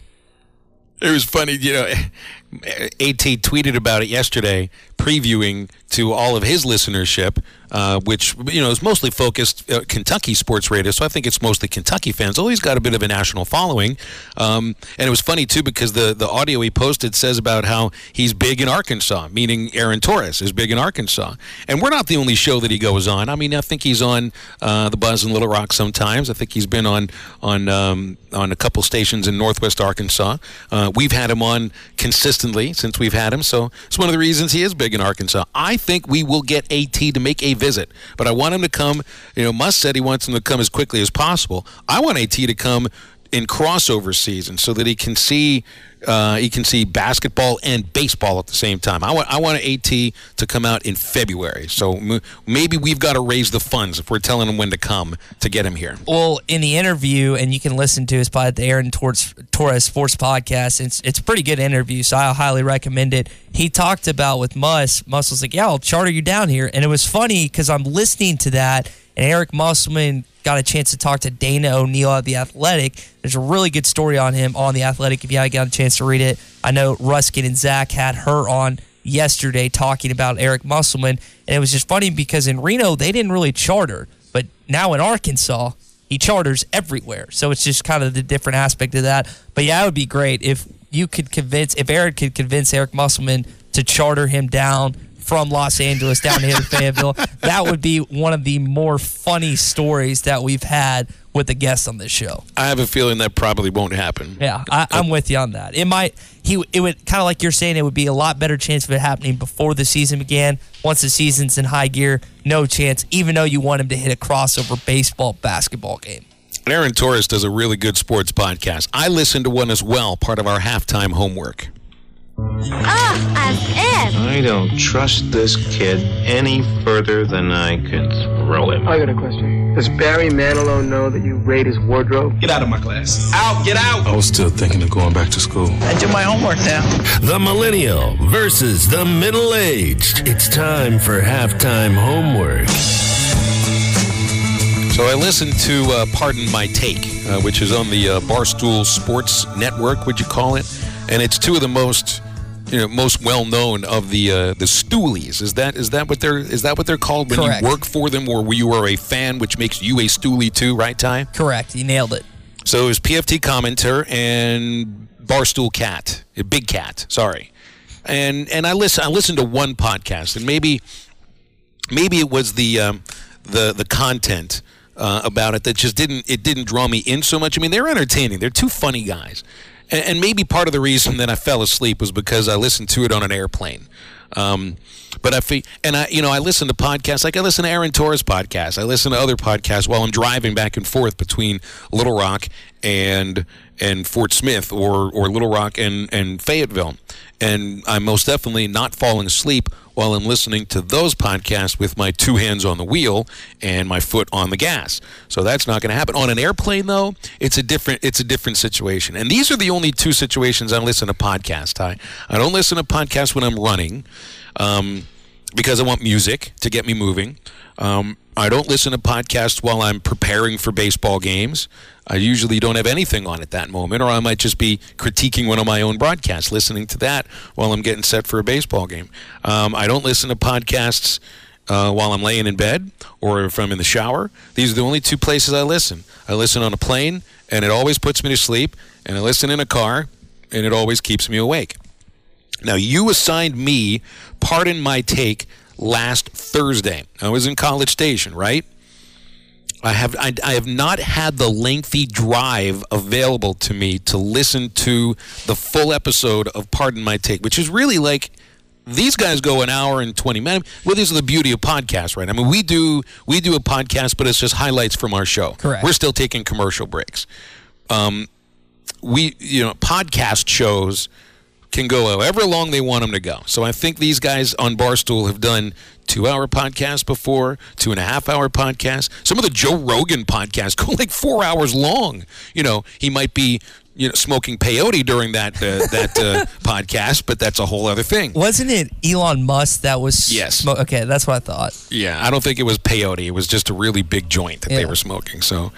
It was funny, you know. AT tweeted about it yesterday, previewing to all of his listenership, uh, which you know is mostly focused uh, Kentucky sports radio. So I think it's mostly Kentucky fans. Although he's got a bit of a national following, um, and it was funny too because the the audio he posted says about how he's big in Arkansas, meaning Aaron Torres is big in Arkansas. And we're not the only show that he goes on. I mean, I think he's on uh, the Buzz in Little Rock sometimes. I think he's been on on um, on a couple stations in Northwest Arkansas. Uh, we've had him on consistently since we've had him, so it's one of the reasons he is big in Arkansas. I think we will get AT to make a visit, but I want him to come. You know, Muss said he wants him to come as quickly as possible. I want AT to come in crossover season so that he can see uh, he can see basketball and baseball at the same time. I want I want AT to come out in February. So m- maybe we've got to raise the funds if we're telling him when to come to get him here. Well, in the interview, and you can listen to his by the Aaron Torres, Torres Sports Podcast. It's it's a pretty good interview, so I highly recommend it. He talked about with Muss. Muss was like, "Yeah, I'll charter you down here," and it was funny because I'm listening to that, and Eric Musselman got a chance to talk to Dana O'Neill at The Athletic. There's a really good story on him on The Athletic if you haven't got a chance to read it. I know Ruskin and Zach had her on yesterday talking about Eric Musselman, and it was just funny because in Reno, they didn't really charter, but now in Arkansas, he charters everywhere. So it's just kind of the different aspect of that. But yeah, it would be great if you could convince, if Eric could convince Eric Musselman to charter him down from Los Angeles down here to [LAUGHS] Fayetteville. That would be one of the more funny stories that we've had with the guests on this show. I have a feeling that probably won't happen. Yeah, I, am with you on that. It might. He. It would kind of like you're saying. It would be a lot better chance of it happening before the season began. Once the season's in high gear, no chance. Even though you want him to hit a crossover baseball basketball game. Aaron Torres does a really good sports podcast. I listen to one as well, part of our halftime homework. Ah, as if. I don't trust this kid any further than I can throw him. I got a question. Does Barry Manilow know that you raid his wardrobe? Get out of my class. Out, get out! I was still thinking of going back to school. I do my homework now. The millennial versus the middle aged. It's time for halftime homework. So I listened to uh, Pardon My Take, uh, which is on the uh, Barstool Sports Network, would you call it? And it's two of the most you know most well known of the uh, the stoolies. Is that is that what they're is that what they're called when Correct. you work for them or you are a fan, which makes you a stoolie too, right, Tye? Correct. You nailed it. So it was PFT commenter and Barstool Cat, Big Cat. Sorry, and and I listen I listened to one podcast and maybe maybe it was the um, the the content. Uh, about it that just didn't it didn't draw me in so much. I mean, they're entertaining. They're two funny guys, and, and maybe part of the reason that I fell asleep was because I listened to it on an airplane. Um, but I feel, and I, you know, I listen to podcasts like I listen to Aaron Torres podcast. I listen to other podcasts while I'm driving back and forth between Little Rock and and Fort Smith or or Little Rock and and Fayetteville, and I'm most definitely not falling asleep while I'm listening to those podcasts with my two hands on the wheel and my foot on the gas. So that's not going to happen. On an airplane, though, it's a different it's a different situation. And these are the only two situations I listen to podcasts. I I don't listen to podcasts when I'm running. Um, because I want music to get me moving. Um, I don't listen to podcasts while I'm preparing for baseball games. I usually don't have anything on at that moment, or I might just be critiquing one of my own broadcasts, listening to that while I'm getting set for a baseball game. Um, I don't listen to podcasts uh, while I'm laying in bed or if I'm in the shower. These are the only two places I listen. I listen on a plane, and it always puts me to sleep, and I listen in a car, and it always keeps me awake. Now, you assigned me Pardon My Take last Thursday. I was in College Station, right? I have I, I, have not had the lengthy drive available to me to listen to the full episode of Pardon My Take, which is really like these guys go an hour and 20 minutes. Well this is the beauty of podcasts right? I mean we do we do a podcast but it's just highlights from our show. Correct. We're still taking commercial breaks. Um, we you know podcast shows can go however long they want them to go. So i think these guys on barstool have done two hour podcasts before two and a half hour podcasts. Some of the joe rogan podcasts go like four hours long. You know he might be you know, smoking peyote during that uh, that uh, [LAUGHS] podcast, but that's a whole other thing. Wasn't it Elon Musk that was? Yes. Smo- okay, that's what I thought. Yeah, I don't think it was peyote. It was just a really big joint that yeah. they were smoking. So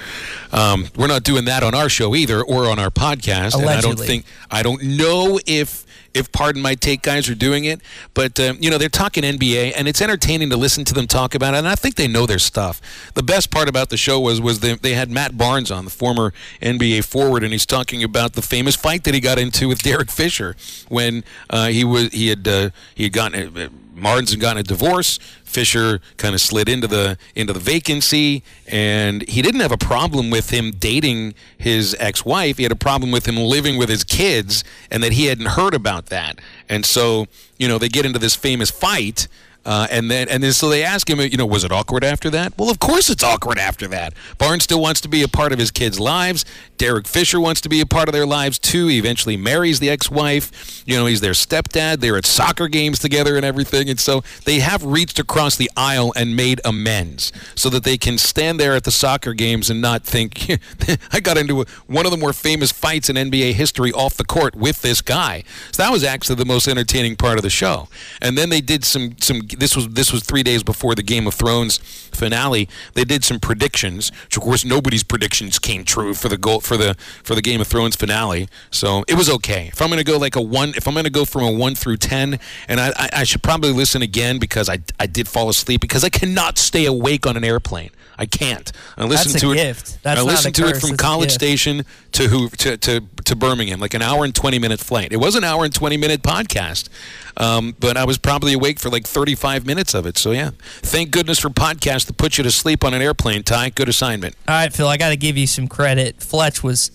um, we're not doing that on our show either, or on our podcast. Allegedly. And I don't think I don't know if if Pardon My Take guys are doing it. But, um, you know, they're talking NBA, and it's entertaining to listen to them talk about it, and I think they know their stuff. The best part about the show was, was they, they had Matt Barnes on, the former NBA forward, and he's talking about the famous fight that he got into with [LAUGHS] Derek Fisher when uh, he was he had uh, he had gotten uh, Martins had gotten a divorce. Fisher kind of slid into the into the vacancy, and he didn't have a problem with him dating his ex-wife. He had a problem with him living with his kids, and that he hadn't heard about that. And so, you know, they get into this famous fight. Uh, and then, and then, so they ask him, you know, was it awkward after that? Well, of course it's awkward after that. Barnes still wants to be a part of his kids' lives. Derek Fisher wants to be a part of their lives too. He eventually marries the ex-wife. You know, he's their stepdad. They're at soccer games together and everything. And so they have reached across the aisle and made amends so that they can stand there at the soccer games and not think, [LAUGHS] I got into a, one of the more famous fights in NBA history off the court with this guy. So that was actually the most entertaining part of the show. And then they did some some this was this was three days before the Game of Thrones finale. They did some predictions, which of course nobody's predictions came true for the goal for the for the Game of Thrones finale. So it was okay. If I'm to go like a one, if I'm to go from a one through ten, and I, I, I should probably listen again because I I did fall asleep because I cannot stay awake on an airplane. I can't. I listened That's to a it. Gift. That's I listened to curse. it from It's College. Station to who to, to to Birmingham, like an hour and twenty minute flight. It was an hour and twenty minute podcast, um, but I was probably awake for like thirty five minutes of it. So yeah, thank goodness for podcasts that put you to sleep on an airplane. Tye, good assignment. All right, Phil, I got to give you some credit. Fletch was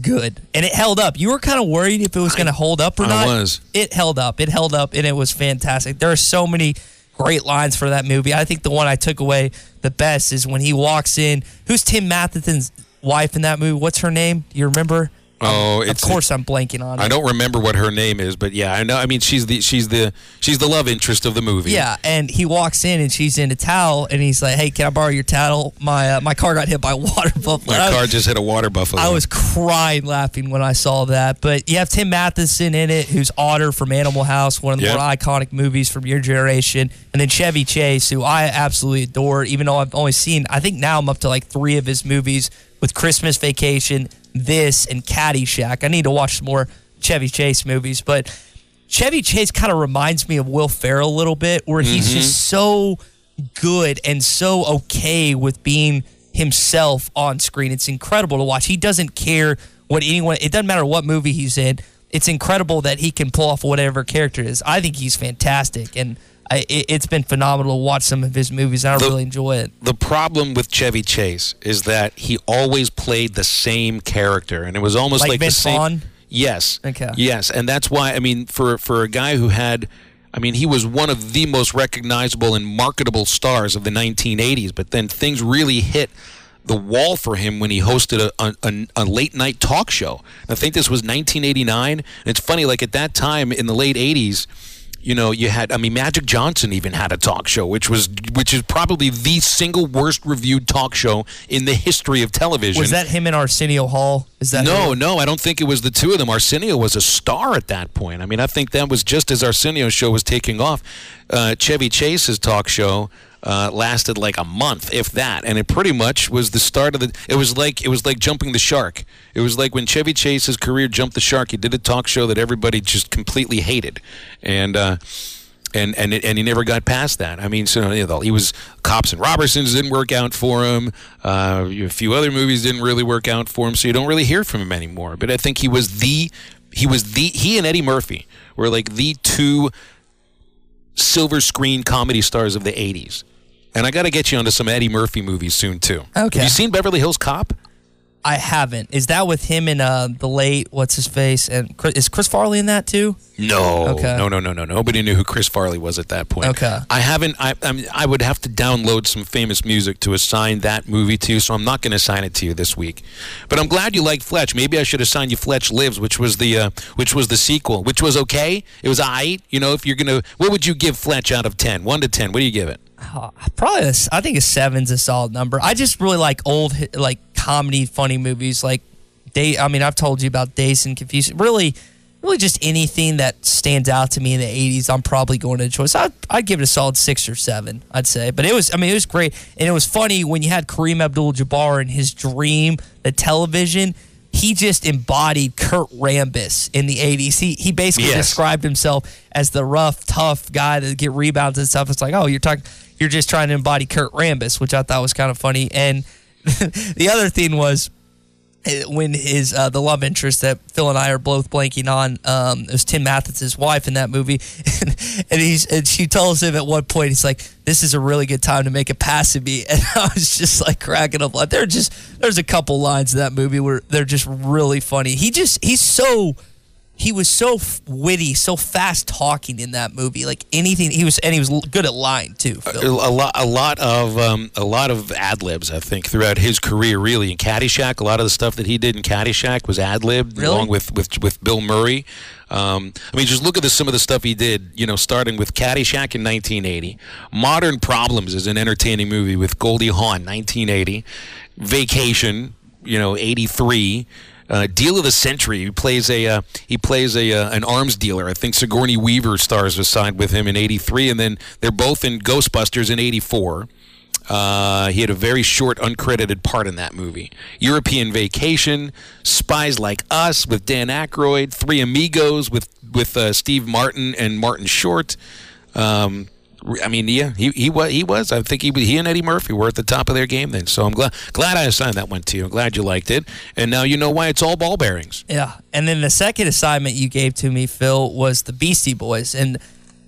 good, and it held up. You were kind of worried if it was going to hold up or I not. was. It held up. It held up, and it was fantastic. There are so many great lines for that movie. I think the one I took away the best is when he walks in. Who's Tim Matheson's wife in that movie? What's her name? Do you remember? Oh, of course I'm blanking on it. I don't remember what her name is, but yeah, I know. I mean, she's the she's the she's the love interest of the movie. Yeah, and he walks in and she's in a towel, and he's like, "Hey, can I borrow your towel? My uh, my car got hit by a [LAUGHS] water buffalo." My I was- car just hit a water buffalo. I was crying laughing when I saw that. But you have Tim Matheson in it, who's Otter from Animal House, one of the Yep. more iconic movies from your generation. And then Chevy Chase, who I absolutely adore, even though I've only seen, I think now I'm up to like three of his movies with Christmas Vacation, this, and Caddyshack. I need to watch some more Chevy Chase movies. But Chevy Chase kind of reminds me of Will Ferrell a little bit, where he's Mhm. just so good and so okay with being himself on screen. It's incredible to watch. He doesn't care what anyone, it doesn't matter what movie he's in. It's incredible that he can pull off whatever character it is. I think he's fantastic. And I, it, it's been phenomenal to watch some of his movies. I The- really enjoy it. the problem with Chevy Chase is that he always played the same character, and it was almost Like like, the same. Vaughn? Yes. Okay. Yes, and that's why I mean, for for a guy who had, I mean, he was one of the most recognizable and marketable stars of the 1980s, but then things really hit the wall for him when he hosted a, a, a, a late night talk show. I think this was 1989. And it's funny, like at that time in the late 80s, you know, you had I mean Magic Johnson even had a talk show, which was which is probably the single worst reviewed talk show in the history of television. Was that him and Arsenio Hall? Is that no, who- no, I don't think it was the two of them. Arsenio was a star at that point. I mean, I think that was just as Arsenio's show was taking off. Uh, Chevy Chase's talk show uh, lasted like a month, if that, and it pretty much was the start of the. It was like it was like jumping the shark. It was like when Chevy Chase's career jumped the shark. He did a talk show that everybody just completely hated, and. Uh, and and it, and he never got past that. I mean, so you know, he was Cops and Robbersons didn't work out for him. Uh, a few other movies didn't really work out for him, so you don't really hear from him anymore. But I think he was the He was the he and Eddie Murphy were like the two silver screen comedy stars of the 80s. And I got to get you onto some Eddie Murphy movies soon too. Okay. Have you seen Beverly Hills Cop? I haven't. Is that with him and uh, the late what's his face and Chris, is Chris Farley in that too? No, Okay. no, no, no, no. Nobody knew who Chris Farley was at that point. Okay. I haven't. I I, mean, I would have to download some famous music to assign that movie to you, so I'm not going to assign it to you this week. But I'm glad you liked Fletch. Maybe I should assign you Fletch Lives, which was the uh, which was the sequel, which was okay. It was aight. You know, if you're gonna, what would you give Fletch out of ten? One to ten. What do you give it? Oh, probably, a I think a seven's a solid number. I just really like old, like comedy, funny movies. Like, day. I mean, I've told you about Dazed and Confused. Really, really, just anything that stands out to me in the '80s. I'm probably going to choice. I'd, I'd give it a solid six or seven. I'd say, but it was. I mean, it was great, and it was funny when you had Kareem Abdul-Jabbar in his dream, the television. He just embodied Kurt Rambis in the '80s. He he basically Yes. described himself as the rough, tough guy that get rebounds and stuff. It's like, oh, you're talking, you're just trying to embody Kurt Rambis, which I thought was kind of funny. And [LAUGHS] the other thing was eh, when his uh, the love interest that Phil and I are both blanking on, um, it was Tim Mathis's wife in that movie, [LAUGHS] and he's and she tells him at one point, he's like, "This is a really good time to make a pass at me," [LAUGHS] and I was just like cracking up. There just there's a couple lines in that movie where they're just really funny. He just he's so he was so f- witty, so fast talking in that movie. Like anything, he was and he was l- good at lying too. A, Phil. a lot, a lot of, um, a lot of ad libs. I think throughout his career, really. In Caddyshack, a lot of the stuff that he did in Caddyshack was ad libbed, Really? along with with with Bill Murray. Um, I mean, just look at the, some of the stuff he did. You know, starting with Caddyshack in 1980, Modern Problems is an entertaining movie with Goldie Hawn, 1980, Vacation, you know, 83. Uh, Deal of the Century. He plays a uh, he plays a uh, an arms dealer. I think Sigourney Weaver stars aside with him in '83, and then they're both in Ghostbusters in '84. Uh, he had a very short, uncredited part in that movie. European Vacation, Spies Like Us with Dan Aykroyd, Three Amigos with with uh, Steve Martin and Martin Short. Um, I mean, yeah, he, he was he was. I think he he and Eddie Murphy were at the top of their game then. So I'm glad glad I assigned that one to you. I'm glad you liked it, and now you know why it's all ball bearings. Yeah. And then the second assignment you gave to me, Phil, was the Beastie Boys. And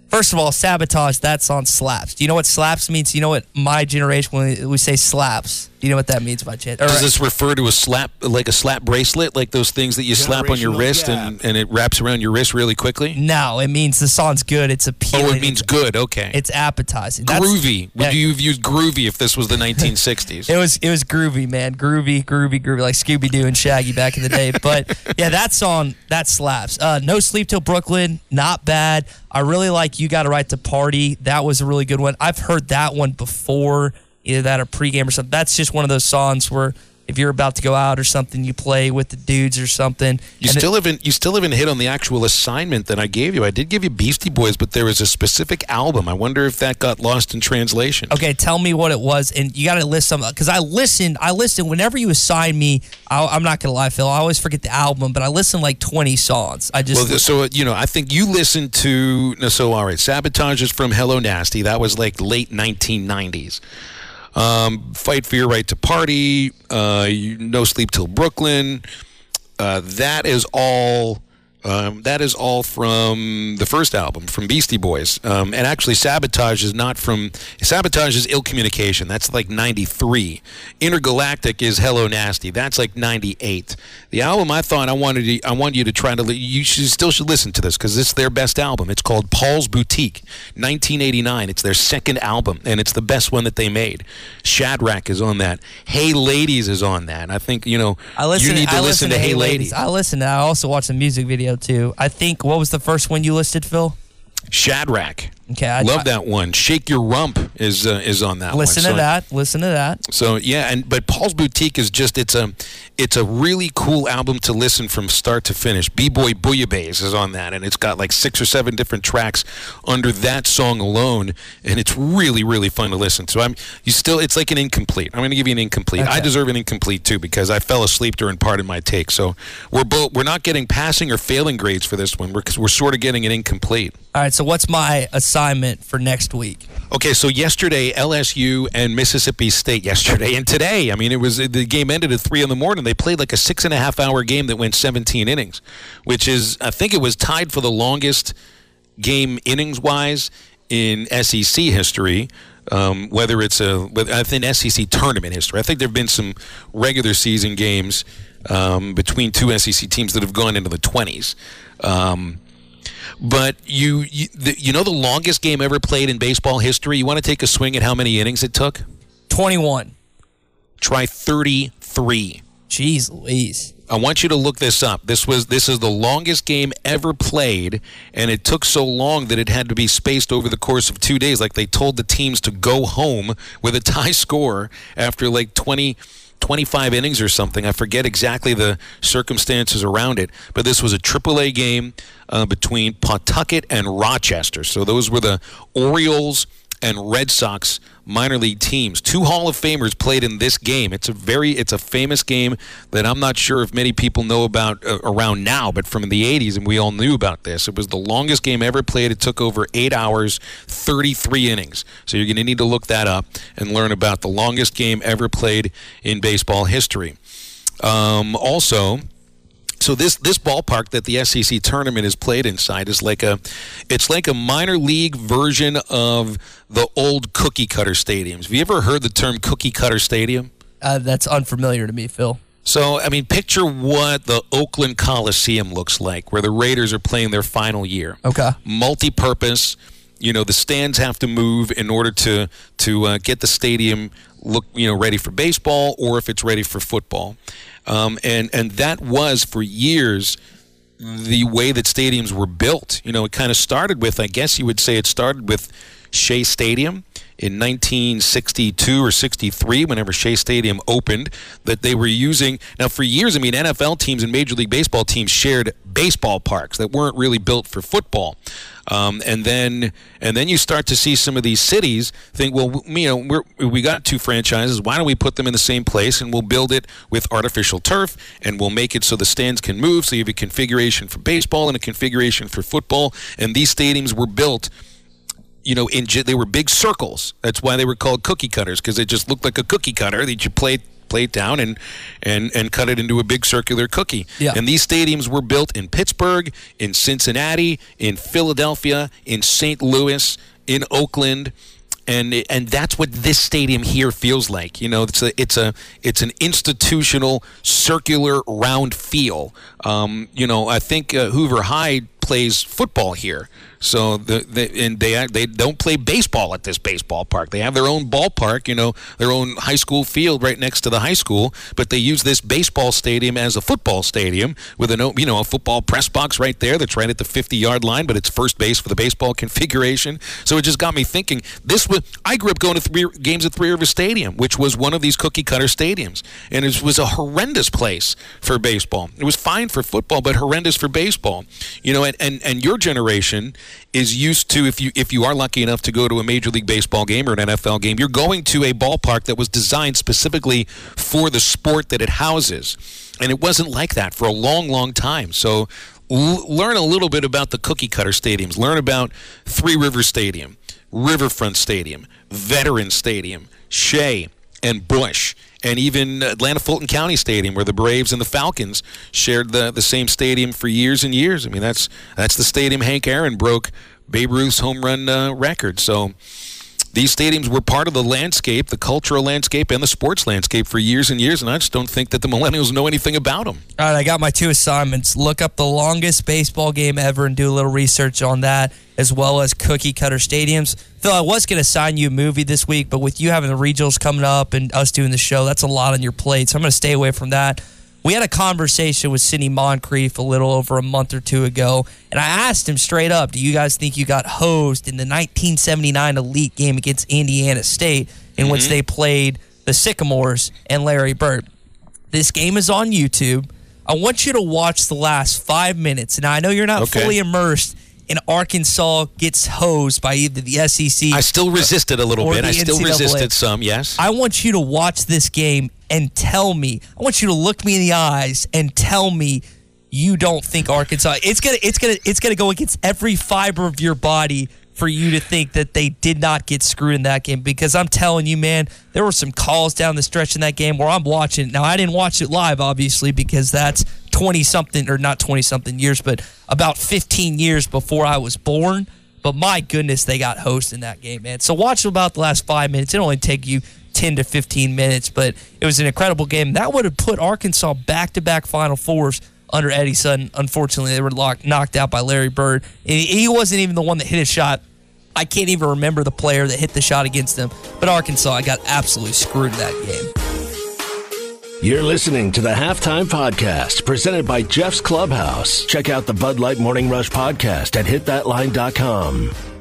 first of all, sabotage, that song slaps. Do you know what slaps means? You know what my generation, when we- we say slaps, do you know what that means by chance? Or- Does this refer to a slap, like a slap bracelet, like those things that you slap on your Generational wrist and, and it wraps around your wrist really quickly? no, it means the song's good. It's appealing. Oh, it means good. Okay. It's appetizing. That's- groovy. Would yeah. you have used groovy if this was the [LAUGHS] 1960s? It was it was groovy, man. Groovy, groovy, groovy, like Scooby Doo and Shaggy back in the day. But yeah, that song that slaps. Uh, no sleep till Brooklyn, not bad. I really like you got a right to party. That was a really good one. I've heard that one before, either that or pregame or something. That's just one of those songs where if you're about to go out or something, you play with the dudes or something. You And it- still haven't you still haven't hit on the actual assignment that I gave you. I did give you Beastie Boys, but there was a specific album. I wonder if that got lost in translation. Okay, tell me what it was, and you got to list some because I listened. I listened whenever you assign me. I, I'm not gonna lie, Phil. I always forget the album, but I listened like 20 songs. I just well, so you know, I think you listened to so all right. Sabotage is from Hello Nasty. That was like late 1990s. Um, Fight for your right to party. Uh, you, no sleep till Brooklyn. Uh, that is all. Um, that is all from the first album from Beastie Boys. Um, and actually, Sabotage is not from. Sabotage is Ill Communication. That's like 93. Intergalactic is Hello Nasty. That's like 98. The album I thought I wanted to, I want you to try to. You should, still should listen to this because it's their best album. It's called Paul's Boutique, 1989. It's their second album, and it's the best one that they made. Shadrach is on that. Hey Ladies is on that. I think, you know, I listen. you need to I listen, to Hey Ladies. I listened. I also watched the music video too. I think what was the first one you listed, Phil? Shadrach. Okay, I Love that one. Shake Your Rump is uh, is on that one. Listen So- to that. Listen to that. So yeah, and but Paul's Boutique is just it's a it's a really cool album to listen from start to finish. B Boy Bouillabaisse is on that, and it's got like six or seven different tracks under that song alone, and it's really really fun to listen. So I'm you still it's like an incomplete. I'm going to give you an incomplete. I deserve an incomplete too because I fell asleep during Pardon My Take. So we're both we're not getting passing or failing grades for this one. We're we're sort of getting an incomplete. All right. So what's my assignment? Assignment for next week. Okay, so yesterday LSU and Mississippi State yesterday and today. I mean, it was the game ended at three in the morning. They played like a six and a half hour game that went 17 innings, which is I think it was tied for the longest game innings wise in SEC history. Um, whether it's a I think SEC tournament history. I think there have been some regular season games um, between two SEC teams that have gone into the 20s. Um, but you you, the, you know the longest game ever played in baseball history. You want to take a swing at how many innings it took? Twenty-one. Try thirty-three. Jeez Louise. I want you to look this up. This was this is the longest game ever played, and it took so long that it had to be spaced over the course of two days. Like they told the teams to go home with a tie [LAUGHS] score after like 20, 25 innings or something. I forget exactly the circumstances around it, but this was a AAA game uh, between Pawtucket and Rochester. So those were the Orioles and Red Sox minor league teams. Two Hall of Famers played in this game. It's a very it's a famous game that I'm not sure if many people know about uh, around now, but from the 80s and we all knew about this. It was the longest game ever played. It took over 8 hours, 33 innings. So you're going to need to look that up and learn about the longest game ever played in baseball history. Um, also, so this this ballpark that the SEC tournament is played inside is like a it's like a minor league version of the old cookie cutter stadiums. Have you ever heard the term cookie cutter stadium? Uh, that's unfamiliar to me, Phil. So, I mean, picture what the Oakland Coliseum looks like, where the Raiders are playing their final year. Okay. Multi-purpose. You know, the stands have to move in order to to uh, get the stadium look you know ready for baseball, or if it's ready for football. Um, and and that was for years the way that stadiums were built. You know, it kind of started with, I guess you would say, it started with Shea Stadium in 1962 or 63, whenever Shea Stadium opened, that they were using. Now, for years, I mean, NFL teams and Major League Baseball teams shared baseball parks that weren't really built for football. Um, and then and then you start to see some of these cities think, well, you know, we're, we got two franchises. Why don't we put them in the same place and we'll build it with artificial turf and we'll make it so the stands can move. So you have a configuration for baseball and a configuration for football. And these stadiums were built you know, in they were big circles. That's why they were called cookie cutters because it just looked like a cookie cutter that you played play it down and and and cut it into a big circular cookie. Yeah. And these stadiums were built in Pittsburgh, in Cincinnati, in Philadelphia, in St. Louis, in Oakland. And, and that's what this stadium here feels like. You know, it's a it's a it's an institutional circular round feel. Um, you know, I think uh, Hoover High plays football here. So the, the and they uh, they don't play baseball at this baseball park. They have their own ballpark, you know, their own high school field right next to the high school. But they use this baseball stadium as a football stadium with a you know a football press box right there that's right at the 50 yard line, but it's first base for the baseball [LAUGHS] configuration. So it just got me thinking. This was I grew up going to three games at Three River Stadium, which was one of these cookie cutter stadiums, and it was a horrendous place for baseball. It was fine for football, but horrendous for baseball. You know, and, and your generation is used to if you if you are lucky enough to go to a major league baseball game or an NFL game, you're going to a ballpark that was designed specifically for the sport that it houses. And it wasn't like that for a long, long time. So learn a little bit about the cookie cutter stadiums. Learn about Three Rivers Stadium, Riverfront Stadium, Veteran Stadium, Shea, and Busch and even Atlanta Fulton County Stadium, where the Braves and the Falcons shared the, the same stadium for years and years. I mean, that's that's the stadium Hank Aaron broke Babe Ruth's home run uh, record. So these stadiums were part of the landscape, the cultural landscape, and the sports landscape for years and years, and I just don't think that the millennials know anything about them. All right, I got my two assignments. Look up the longest baseball game ever and do a little research on that, as well as cookie cutter stadiums. Phil, I was going to assign you a movie this week, but with you having the regionals coming up and us doing the show, that's a lot on your plate, so I'm going to stay away from that. We had a conversation with Sidney Moncrief a little over a month or two ago, and I asked him straight up, "Do you guys think you got hosed in the 1979 Elite game against Indiana State, in mm-hmm. which they played the Sycamores and Larry Bird?" This game is on YouTube. I want you to watch the last five minutes. Now I know you're not okay. fully immersed in Arkansas gets hosed by either the SEC. I still resisted a little bit. I still NCAA. resisted some. Yes. I want you to watch this game and tell me. I want you to look me in the eyes and tell me you don't think Arkansas. It's gonna. It's gonna. It's gonna go against every fiber of your body for you to think that they did not get screwed in that game because I'm telling you, man, there were some calls down the stretch in that game where I'm watching. Now, I didn't watch it live, obviously, because that's 20 something, or not 20 something years, but about 15 years before I was born. But my goodness, they got host in that game, man. So watch about the last five minutes. It only take you 10 to 15 minutes, but it was an incredible game. That would have put Arkansas back to back Final Fours under Eddie Sutton. Unfortunately, they were locked, knocked out by Larry Bird. He wasn't even the one that hit a shot. I can't even remember the player that hit the shot against them. But Arkansas I got absolutely screwed in that game. You're listening to the Halftime Podcast presented by Jeff's Clubhouse. Check out the Bud Light Morning Rush podcast at hitthatline.com.